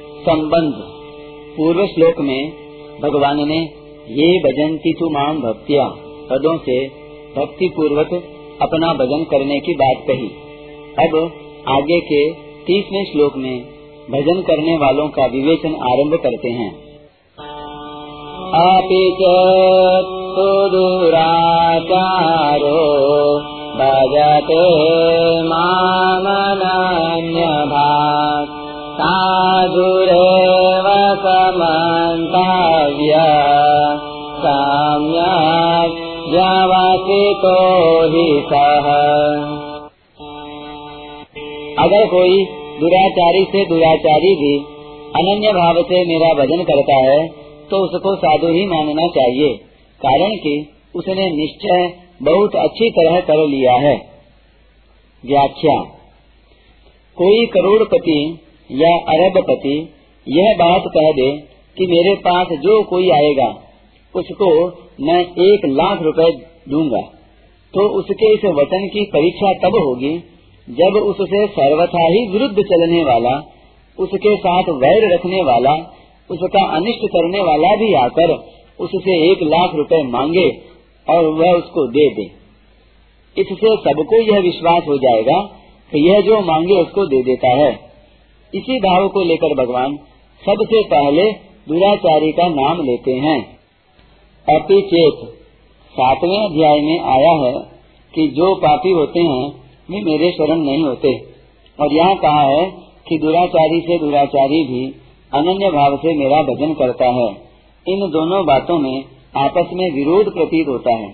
संबंध। पूर्व श्लोक में भगवान ने ये भजंती तु माम भक्तिया पदों से भक्ति पूर्वक अपना भजन करने की बात कही। अब आगे के तीसवें श्लोक में भजन करने वालों का विवेचन आरंभ करते हैं। अपि सुदुराचारो भजते मामनन्यभाक् साधुरेव समन्तव्य हि सः। अगर कोई दुराचारी से दुराचारी भी अनन्य भाव से मेरा भजन करता है तो उसको साधु ही मानना चाहिए, कारण कि उसने निश्चय बहुत अच्छी तरह कर लिया है। व्याख्या। कोई करोड़पति या अरबपति, यह बात कह दे कि मेरे पास जो कोई आएगा, उसको मैं एक लाख रुपए दूँगा। तो उसके इस वचन की परीक्षा तब होगी जब उससे सर्वथा ही विरुद्ध चलने वाला, उसके साथ वैर रखने वाला, उसका अनिष्ट करने वाला भी आकर उससे एक लाख रुपए मांगे और वह उसको दे दे। इससे सबको यह विश्वास हो जाएगा कि यह जो मांगे उसको दे देता है। इसी भाव को लेकर भगवान सबसे पहले दुराचारी का नाम लेते हैं। अपिचेत सातवें अध्याय में आया है कि जो पापी होते हैं, वे मेरे शरण नहीं होते। और यहाँ कहा है कि दुराचारी से दुराचारी भी अनन्य भाव से मेरा भजन करता है। इन दोनों बातों में आपस में विरोध प्रतीत होता है।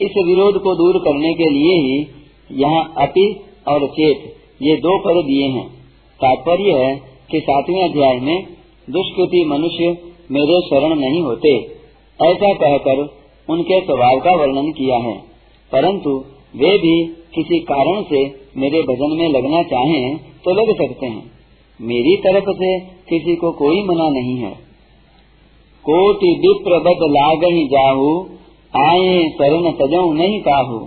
इस विरोध को दूर करने के लिए ही यहाँ अति और चेत ये दो पद दिए हैं। तात्पर्य है कि सातवें अध्याय में दुष्कृति मनुष्य मेरे शरण नहीं होते। ऐसा कहकर उनके स्वभाव का वर्णन किया है। परंतु वे भी किसी कारण से मेरे भजन में लगना चाहें तो लग सकते हैं। मेरी तरफ़ से किसी को कोई मना नहीं है। कोटि विप्र बद लाग ही जाहू आए शरण तजऊ नहीं काहू।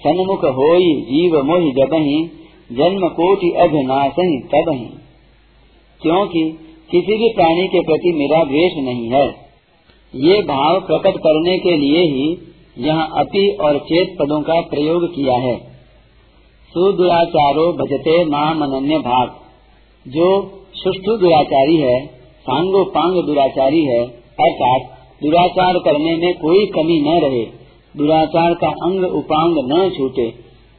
सन्मुख होई जीव मोहि जबही जन्म कोटि अघनाश ही तब ही क्योंकि किसी भी प्राणी के प्रति मेरा द्वेष नहीं है। ये भाव प्रकट करने के लिए ही यहाँ अति और चेत पदों का प्रयोग किया है। सुदुराचारो भजते माम भाग। जो सुष्ठु दुराचारी है, सांगो पांग दुराचारी है, अर्थात दुराचार करने में कोई कमी न रहे, दुराचार का अंग उपांग न छूटे,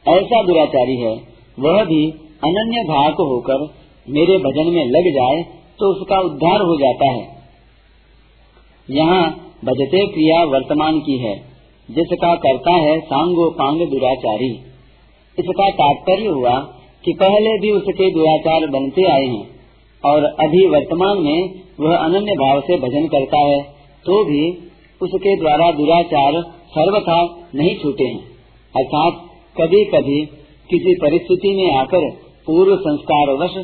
ऐसा दुराचारी है। वह भी अनन्य भाग होकर मेरे भजन में लग जाए तो उसका उद्धार हो जाता है। यहाँ भजते क्रिया वर्तमान की है, जिसका करता है सांगो पांग दुराचारी। इसका तात्पर्य हुआ कि पहले भी उसके दुराचार बनते आए हैं, और अभी वर्तमान में वह अनन्य भाव से भजन करता है तो भी उसके द्वारा दुराचार सर्वथा नहीं छूटे हैं। अर्थात कभी कभी किसी परिस्थिति में आकर पूर्व संस्कार वश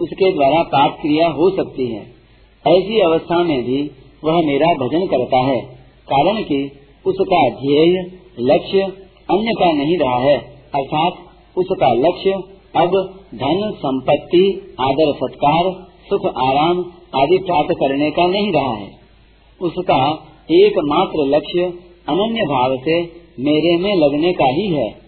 उसके द्वारा पाप क्रिया हो सकती है। ऐसी अवस्था में भी वह मेरा भजन करता है, कारण कि उसका ध्येय, लक्ष्य अन्य का नहीं रहा है, अर्थात उसका लक्ष्य अब धन, संपत्ति, आदर, सत्कार, सुख, आराम आदि प्राप्त करने का नहीं रहा है। उसका एकमात्र लक्ष्य अनन्य भाव से मेरे में लगने का ही है।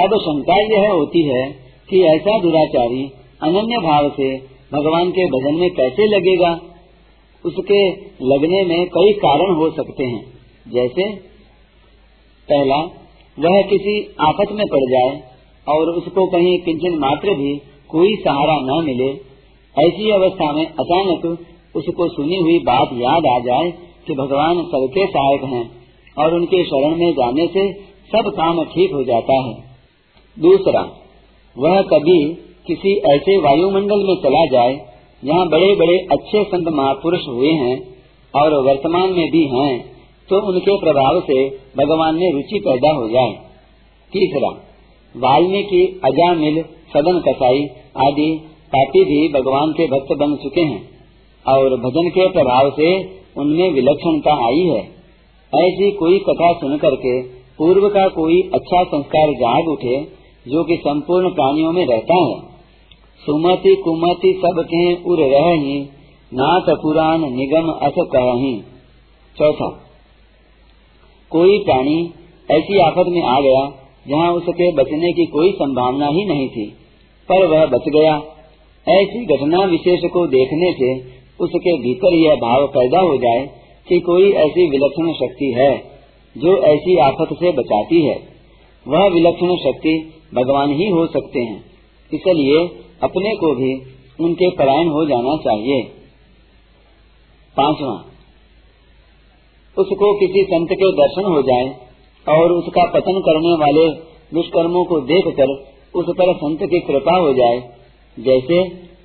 अब शंका यह होती है कि ऐसा दुराचारी अनन्य भाव से भगवान के भजन में कैसे लगेगा? उसके लगने में कई कारण हो सकते हैं। जैसे, पहला, वह किसी आफत में पड़ जाए और उसको कहीं किंचन मात्र भी कोई सहारा न मिले। ऐसी अवस्था में अचानक उसको सुनी हुई बात याद आ जाए कि भगवान सबके सहायक हैं और उनके शरण में जाने से सब काम ठीक हो जाता है। दूसरा, वह कभी किसी ऐसे वायुमंडल में चला जाए, जहाँ बड़े बड़े अच्छे संत महापुरुष हुए हैं और वर्तमान में भी हैं तो उनके प्रभाव से भगवान में रुचि पैदा हो जाए। तीसरा, वाल्मीकि, अजामिल, सदन कसाई आदि पापी भी भगवान के भक्त बन चुके हैं और भजन के प्रभाव से उनमें विलक्षणता आई है। ऐसी कोई कथा सुन करके पूर्व का कोई अच्छा संस्कार जाग उठे जो कि संपूर्ण प्राणियों में रहता है। सुमति कुमति सब के उर रही नाथ पुराण निगम अस कही चौथा, कोई प्राणी ऐसी आफत में आ गया, जहाँ उसके बचने की कोई संभावना ही नहीं थी, पर वह बच गया। ऐसी घटना विशेष को देखने से उसके भीतर यह भाव पैदा हो जाए कि कोई ऐसी विलक्षण शक्ति है, जो ऐसी आफत से बचाती है। वह विलक्षण शक्ति भगवान ही हो सकते हैं। इसलिए अपने को भी उनके परायण हो जाना चाहिए। पांचवा, उसको किसी संत के दर्शन हो जाए और उसका पतन करने वाले दुष्कर्मों को देखकर उस पर संत की कृपा हो जाए, जैसे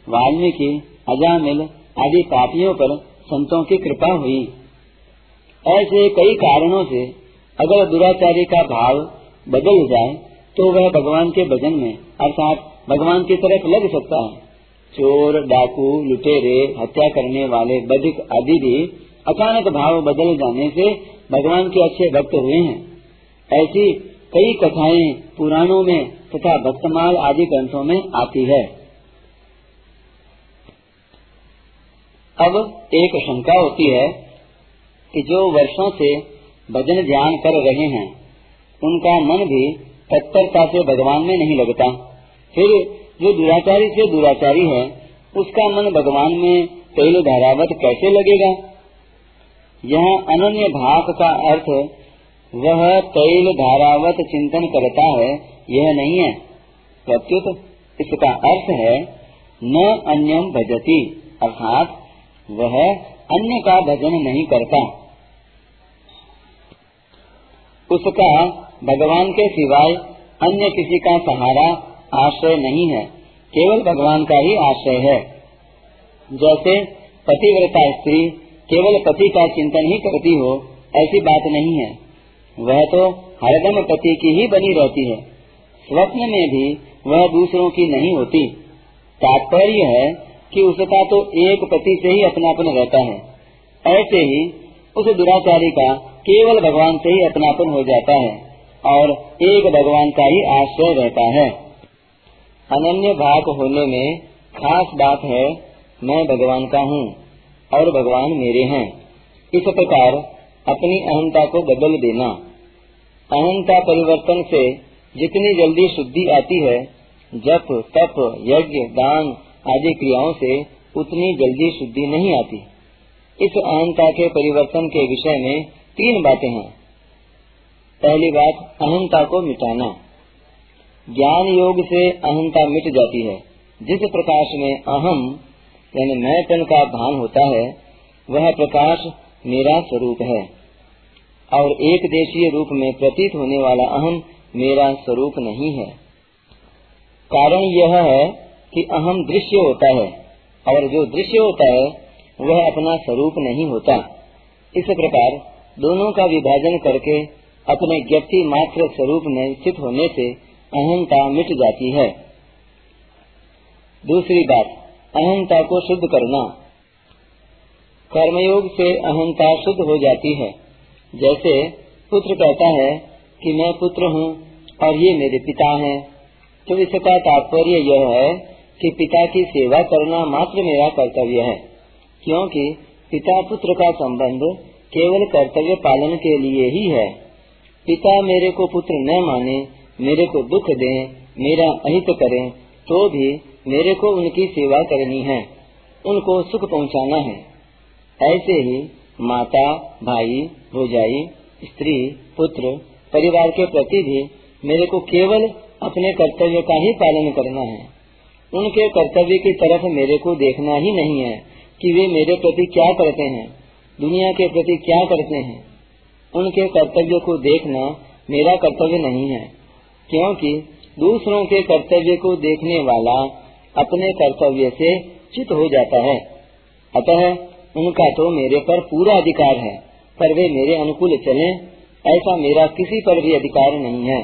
वाल्मीकि, अजामिल आदि पापियों पर संतों की कृपा हुई। ऐसे कई कारणों से अगर दुराचारी का भाव बदल जाए तो वह भगवान के भजन में, अर्थात भगवान की तरफ़ लग सकता है। चोर, डाकू, लुटेरे, हत्या करने वाले बधिक आदि भी अचानक भाव बदल जाने से भगवान के अच्छे भक्त हुए हैं। ऐसी कई कथाएँ पुराणों में तथा भक्तमाल आदि ग्रंथों में आती है। अब एक शंका होती है कि जो वर्षों से भजन ध्यान कर रहे हैं, उनका मन भी तत्परता से भगवान में नहीं लगता। फिर जो दुराचारी से दुराचारी है, उसका मन भगवान में तेल धारावत कैसे लगेगा? यहाँ अनन्य भाग का अर्थ, वह तैल धारावत चिंतन करता है, यह नहीं है। प्रत्युत, इसका अर्थ है, न अन्यम भजती, अर्थात, वह अन्य का भजन नहीं करता। उसका भगवान के सिवाय अन्य किसी का सहारा आश्रय नहीं है। केवल भगवान का ही आश्रय है। जैसे पतिव्रता स्त्री केवल पति का चिंतन ही करती हो, ऐसी बात नहीं है। वह तो हरदम पति की ही बनी रहती है। स्वप्न में भी वह दूसरों की नहीं होती। तात्पर्य है कि उसका तो एक पति से ही अपनापन रहता है। ऐसे ही उस दुराचारी का केवल भगवान से ही अपनापन हो जाता है। और एक भगवान का ही आश्रय रहता है। अनन्य भाग होने में खास बात है, मैं भगवान का हूँ और भगवान मेरे हैं। इस प्रकार अपनी अहंता को बदल देना। अहंता परिवर्तन से जितनी जल्दी शुद्धि आती है, जप, तप, यज्ञ, दान आदि क्रियाओं से उतनी जल्दी शुद्धि नहीं आती। इस अहंता के परिवर्तन के विषय में तीन बातें हैं। पहली बात, अहंता को मिटाना। ज्ञान योग से अहंता मिट जाती है। जिस प्रकाश में अहम, यानी मैंपन का भान होता है, वह प्रकाश मेरा स्वरूप है। और एक देशीय रूप में प्रतीत होने वाला अहम मेरा स्वरूप नहीं है। कारण यह है कि अहम दृश्य होता है, और जो दृश्य होता है, वह अपना स्वरूप नहीं होता। इस प्रकार दोनों का विभाजन करके अपने व्यक्ति मात्र स्वरूप में स्थित होने से अहंता मिट जाती है। दूसरी बात, अहंता को शुद्ध करना। कर्मयोग से अहंता शुद्ध हो जाती है। जैसे पुत्र कहता है कि मैं पुत्र हूँ और ये मेरे पिता हैं। तो इसका तात्पर्य यह है कि पिता की सेवा करना मात्र मेरा कर्तव्य है, क्योंकि पिता पुत्र का संबंध केवल कर्तव्य पालन के लिए ही है। पिता मेरे को पुत्र न माने, मेरे को दुख दे, मेरा अहित करें तो भी मेरे को उनकी सेवा करनी है, उनको सुख पहुंचाना है। ऐसे ही माता, भाई, भोजाई, स्त्री, पुत्र, परिवार के प्रति भी मेरे को केवल अपने कर्तव्य का ही पालन करना है। उनके कर्तव्य की तरफ़ मेरे को देखना ही नहीं है कि वे मेरे प्रति क्या करते हैं, दुनिया के प्रति क्या करते हैं। उनके कर्तव्य को देखना मेरा कर्तव्य नहीं है, क्योंकि दूसरों के कर्तव्य को देखने वाला अपने कर्तव्य से चित हो जाता है। अतः उनका तो मेरे पर पूरा अधिकार है, पर वे मेरे अनुकूल चलें, ऐसा मेरा किसी पर भी अधिकार नहीं है।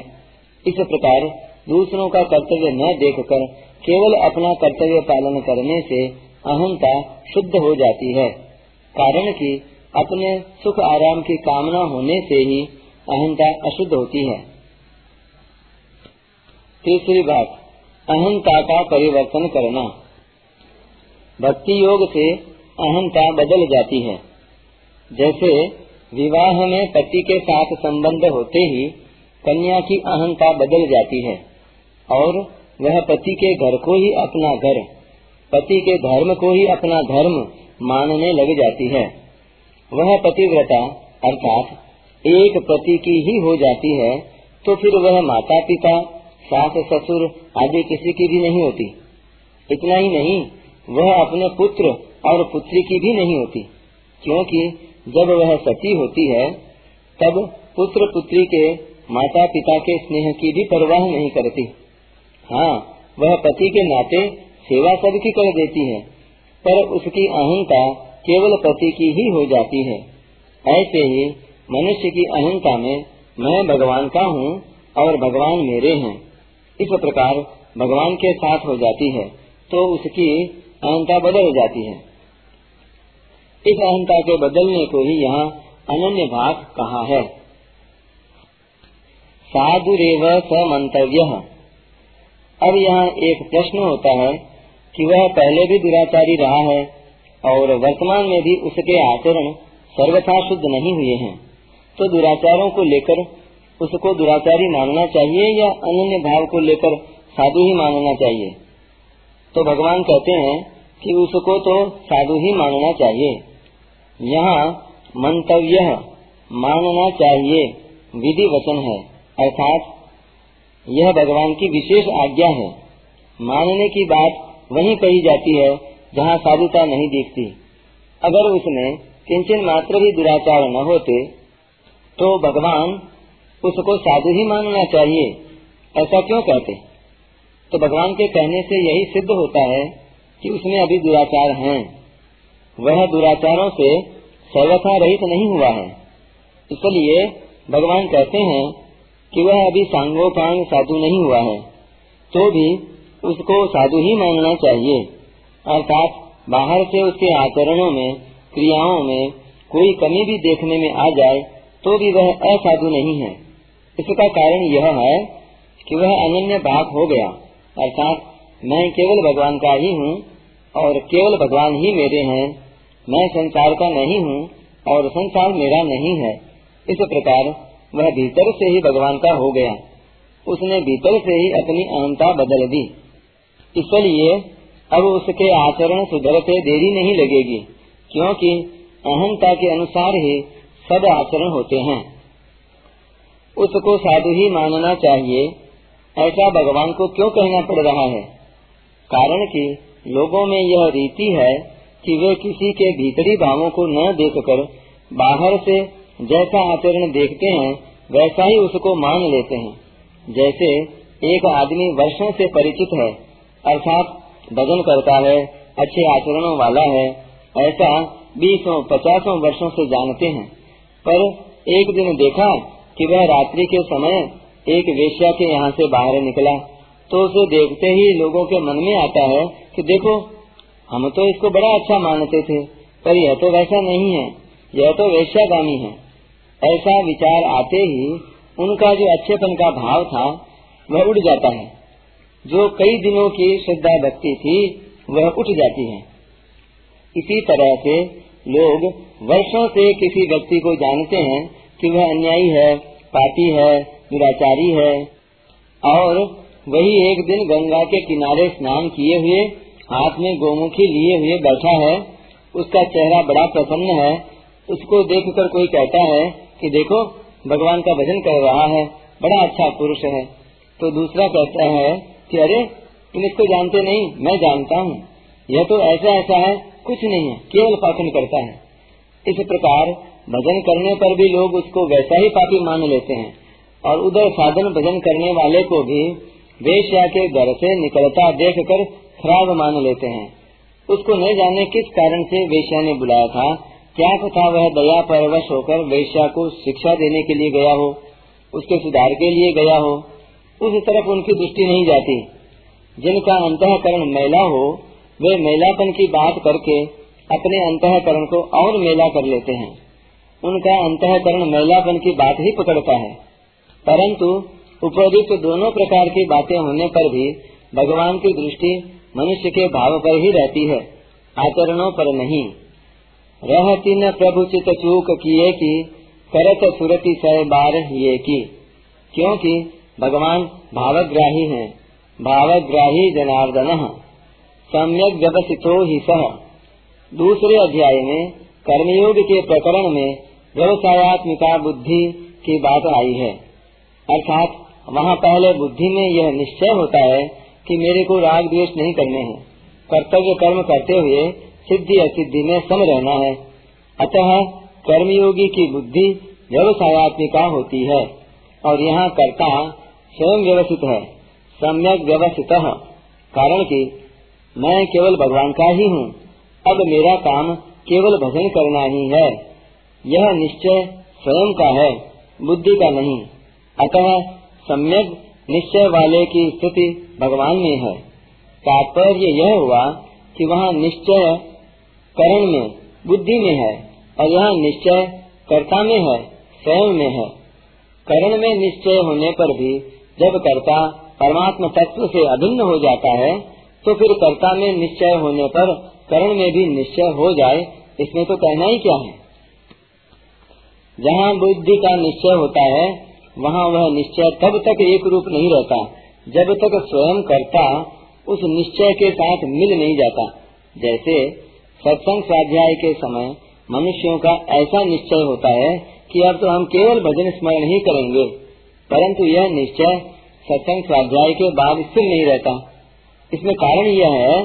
इस प्रकार दूसरों का कर्तव्य न देखकर केवल अपना कर्तव्य पालन करने से अहंता शुद्ध हो जाती है, कारण कि अपने सुख आराम की कामना होने से ही अहंता अशुद्ध होती है। तीसरी बात अहंता का परिवर्तन करना। भक्ति योग से अहंता बदल जाती है। जैसे विवाह में पति के साथ संबंध होते ही कन्या की अहंता बदल जाती है और वह पति के घर को ही अपना घर, पति के धर्म को ही अपना धर्म मानने लग जाती है। वह पतिव्रता अर्थात एक पति की ही हो जाती है तो फिर वह माता पिता सास, ससुर आदि किसी की भी नहीं होती। इतना ही नहीं, वह अपने पुत्र और पुत्री की भी नहीं होती, क्योंकि जब वह सती होती है, तब पुत्र पुत्री के माता पिता के स्नेह की भी परवाह नहीं करती। हाँ वह पति के नाते सेवा सबकी कर देती है, पर उसकी अहंता केवल पति की ही हो जाती है। ऐसे ही मनुष्य की अहंता में मैं भगवान का हूँ और भगवान मेरे हैं। इस प्रकार भगवान के साथ हो जाती है तो उसकी अहंता बदल जाती है। इस अहंता के बदलने को ही यहाँ अनन्य भाग कहा है। साधुरेव स मंतव्य। अब यहाँ एक प्रश्न होता है कि वह पहले भी दुराचारी रहा है और वर्तमान में भी उसके आचरण सर्वथा शुद्ध नहीं हुए हैं तो दुराचारों को लेकर उसको दुराचारी मानना चाहिए या अनन्य भाव को लेकर साधु ही मानना चाहिए? तो भगवान कहते हैं कि उसको तो साधु ही मानना चाहिए। यहाँ मंतव्य मानना चाहिए विधि वचन है, अर्थात यह भगवान की विशेष आज्ञा है। मानने की बात वही कही जाती है जहाँ साधुता नहीं दिखती। अगर उसमें किंचन मात्र भी दुराचार न होते तो भगवान उसको साधु ही मानना चाहिए। ऐसा क्यों कहते? तो भगवान के कहने से यही सिद्ध होता है कि उसमें अभी दुराचार हैं। वह दुराचारों से सर्वथा रहित नहीं हुआ है। इसलिए भगवान कहते हैं कि वह अभी सांगोपांग साधु नहीं हुआ है तो भी उसको साधु ही मानना चाहिए। अर्थात बाहर से उसके आचरणों में, क्रियाओं में कोई कमी भी देखने में आ जाए तो भी वह असाधु नहीं है। इसका कारण यह है कि वह अनन्य भाग हो गया। अर्थात मैं केवल भगवान का ही हूँ और केवल भगवान ही मेरे हैं। मैं संसार का नहीं हूँ और संसार मेरा नहीं है। इस प्रकार वह भीतर से ही भगवान का हो गया। उसने भीतर से ही अपनी अहंता बदल दी। इसलिए अब उसके आचरण सुधरते देरी नहीं लगेगी, क्योंकि अहंता के अनुसार ही सब आचरण होते हैं। उसको साधु ही मानना चाहिए, ऐसा भगवान को क्यों कहना पड़ रहा है? कारण कि लोगों में यह रीति है कि वे किसी के भीतरी भावों को न देखकर बाहर से जैसा आचरण देखते हैं, वैसा ही उसको मान लेते हैं। जैसे एक आदमी वर्षों से परिचित है, अर्थात भजन करता है, अच्छे आचरणों वाला है, ऐसा बीसों, पचासों वर्षों से जानते हैं। पर एक दिन देखा कि वह रात्रि के समय एक वेश्या के यहाँ से बाहर निकला तो उसे देखते ही लोगों के मन में आता है कि देखो, हम तो इसको बड़ा अच्छा मानते थे, पर यह तो वैसा नहीं है, यह तो वेश्यागामी है। ऐसा विचार आते ही उनका जो अच्छेपन का भाव था, वह उड़ जाता है। जो कई दिनों की श्रद्धा भक्ति थी, वह उठ जाती है। इसी तरह से लोग वर्षों से किसी व्यक्ति को जानते हैं कि वह अन्यायी है, पापी है, दुराचारी है, और वही एक दिन गंगा के किनारे स्नान किए हुए, हाथ में गोमुखी लिए हुए बैठा है, उसका चेहरा बड़ा प्रसन्न है, उसको देखकर कोई कहता है कि देखो, भगवान का भजन कर रहा है, बड़ा अच्छा पुरुष है। तो दूसरा कहता है कि अरे, तुम इसको जानते नहीं, मैं जानता हूँ। यह तो ऐसा ऐसा है, कुछ नहीं है, केवल पाचन करता है। इस प्रकार भजन करने पर भी लोग उसको वैसा ही पापी मान लेते हैं। और उधर साधन भजन करने वाले को भी वेश्या के घर से निकलता देख कर खराब मान लेते हैं। उसको न जाने किस कारण से वेश्या ने बुलाया था, क्या था वह दया परवश होकर वेश्या को शिक्षा देने के लिए गया हो, उसके सुधार के लिए गया हो उस तरफ़ उनकी दृष्टि नहीं जाती। जिनका अंतकरण मैला हो, वे मेलापन की बात करके अपने अंतकरण को और मेला कर लेते हैं। उनका अंतकरण मेलापन की बात ही पकड़ता है। परंतु उपरोक्त दोनों प्रकार की बातें होने पर भी भगवान की दृष्टि मनुष्य के भाव पर ही रहती है, आचरणों पर नहीं। रहती न प्रभु चित चूक किए की करत सुरति सह बार ये की, क्योंकि भगवान भावग्राही हैं। भावग्राही जनार्दन। सम्यक व्यवसितो ही सह दूसरे अध्याय में, कर्मयोग के प्रकरण में व्यवसायत्मिका बुद्धि की बात आई है। अर्थात, वहाँ पहले बुद्धि में यह निश्चय होता है कि मेरे को राग द्वेष नहीं करने हैं। कर्तव्य कर्म करते हुए सिद्धि असिद्धि में सम रहना है। अतः, कर्मयोगी की बुद्धि व्यवसायत्मिका होती है। और यहाँ कर्ता स्वयं व्यवस्थित है, सम्यक व्यवस्थित कारण कि मैं केवल भगवान का ही हूँ, अब मेरा काम केवल भजन करना ही है। यह निश्चय स्वयं का है, बुद्धि का नहीं। अतः सम्यक निश्चय वाले की स्थिति भगवान में है। तात्पर्य यह हुआ कि वहाँ निश्चय करण में, बुद्धि में है, और यहाँ निश्चय कर्ता में है, स्वयं में है। करण में निश्चय होने पर भी जब कर्ता परमात्मा तत्व से अभिन्न हो जाता है तो फिर कर्ता में निश्चय होने पर करण में भी निश्चय हो जाए, इसमें तो कहना ही क्या है? जहाँ बुद्धि का निश्चय होता है, वहाँ वह निश्चय तब तक एक रूप नहीं रहता। जब तक स्वयं कर्ता उस निश्चय के साथ मिल नहीं जाता। जैसे सत्संग स्वाध्याय के समय मनुष्यों का ऐसा निश्चय होता है कि अब तो हम केवल भजन स्मरण ही करेंगे। परंतु यह निश्चय सत्संग स्वाध्याय के बाद स्थिर नहीं रहता। इसमें कारण यह है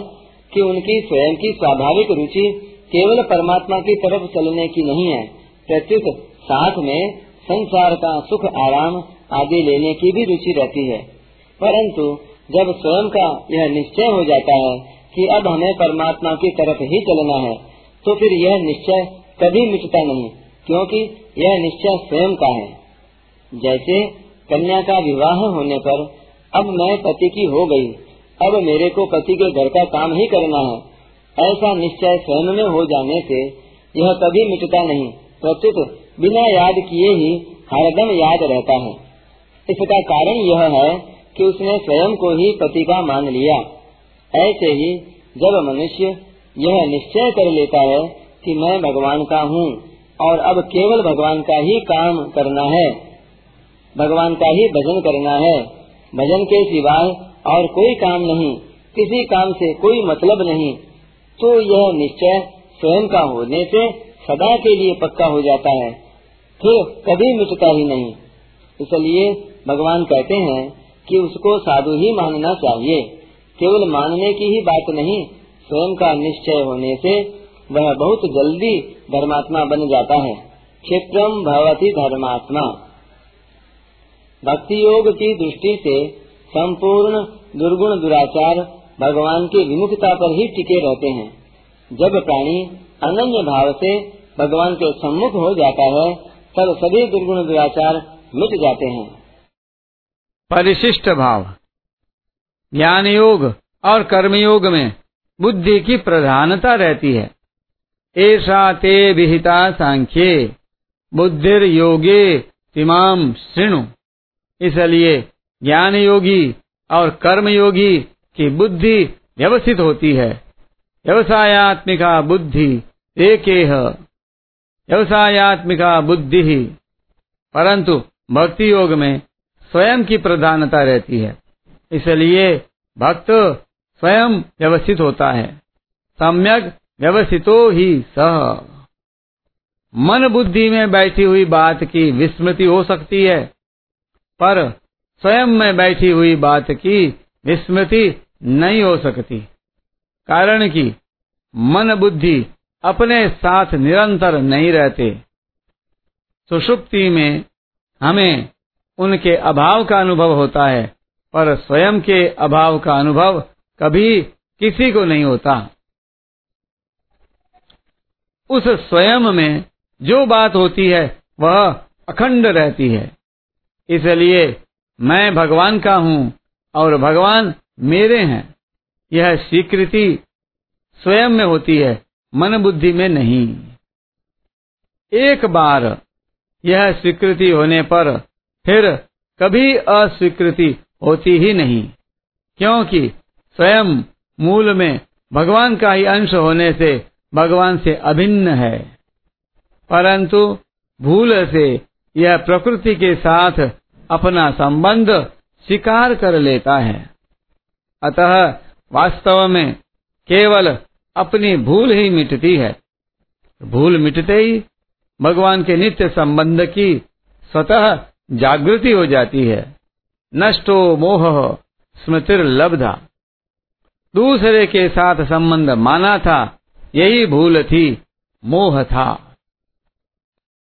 कि उनकी स्वयं की स्वाभाविक रुचि केवल परमात्मा की तरफ़ चलने की नहीं है, प्रत्युत साथ में संसार का सुख आराम आदि लेने की भी रुचि रहती है। परंतु जब स्वयं का यह निश्चय हो जाता है कि अब हमें परमात्मा की तरफ़ ही चलना है तो फिर यह निश्चय कभी मिटता नहीं, क्योंकि यह निश्चय स्वयं का है। जैसे कन्या का विवाह होने पर, अब मैं पति की हो गई, अब मेरे को पति के घर का काम ही करना है। ऐसा निश्चय स्वयं में हो जाने से, यह कभी मिटता नहीं। प्रत्युत बिना याद किए ही हरदम याद रहता है। इसका कारण यह है कि उसने स्वयं को ही पति का मान लिया। ऐसे ही, जब मनुष्य यह निश्चय कर लेता है कि मैं भगवान का हूँ, और अब केवल भगवान का ही काम करना है भगवान का ही भजन करना है। भजन के सिवाय और कोई काम नहीं, किसी काम से कोई मतलब नहीं। तो यह निश्चय स्वयं का होने से सदा के लिए पक्का हो जाता है। फिर कभी मिटता ही नहीं। इसलिए भगवान कहते हैं कि उसको साधु ही मानना चाहिए। केवल मानने की ही बात नहीं, स्वयं का निश्चय होने से वह बहुत जल्दी धर्मात्मा बन जाता है। क्षिप्रम भवती धर्मात्मा। भक्ति योग की दृष्टि से संपूर्ण दुर्गुण दुराचार भगवान की विमुखता पर ही टिके रहते हैं। जब प्राणी अनन्य भाव से भगवान के सम्मुख हो जाता है, तब सभी दुर्गुण दुराचार मिट जाते हैं। परिशिष्ट भाव। ज्ञान योग और कर्मयोग में बुद्धि की प्रधानता रहती है। ऐसा ते विहिता सांख्ये बुद्धिर योगे तिमाम श्रृणु इसलिए ज्ञान योगी और कर्म योगी की बुद्धि व्यवस्थित होती है। व्यवसायत्मिका बुद्धि एक व्यवसायत्मिका बुद्धि ही। परंतु भक्ति योग में स्वयं की प्रधानता रहती है। इसलिए भक्त स्वयं व्यवस्थित होता है। सम्यक व्यवस्थितो ही सह। मन बुद्धि में बैठी हुई बात की विस्मृति हो सकती है। पर स्वयं में बैठी हुई बात की विस्मृति नहीं हो सकती। कारण कि मन बुद्धि अपने साथ निरंतर नहीं रहते। सुषुप्ति में हमें उनके अभाव का अनुभव होता है, पर स्वयं के अभाव का अनुभव कभी किसी को नहीं होता। उस स्वयं में जो बात होती है, वह अखंड रहती है। इसलिए मैं भगवान का हूँ और भगवान मेरे हैं। यह स्वीकृति स्वयं में होती है, मन बुद्धि में नहीं। एक बार यह स्वीकृति होने पर फिर कभी अस्वीकृति होती ही नहीं, क्योंकि स्वयं मूल में भगवान का ही अंश होने से भगवान से अभिन्न है। परंतु भूल से यह प्रकृति के साथ अपना संबंध स्वीकार कर लेता है। अतः वास्तव में केवल अपनी भूल ही मिटती है। भूल मिटते ही भगवान के नित्य संबंध की स्वतः जागृति हो जाती है। नष्टो मोह स्मृतिर लब्धा दूसरे के साथ संबंध माना था, यही भूल थी, मोह था।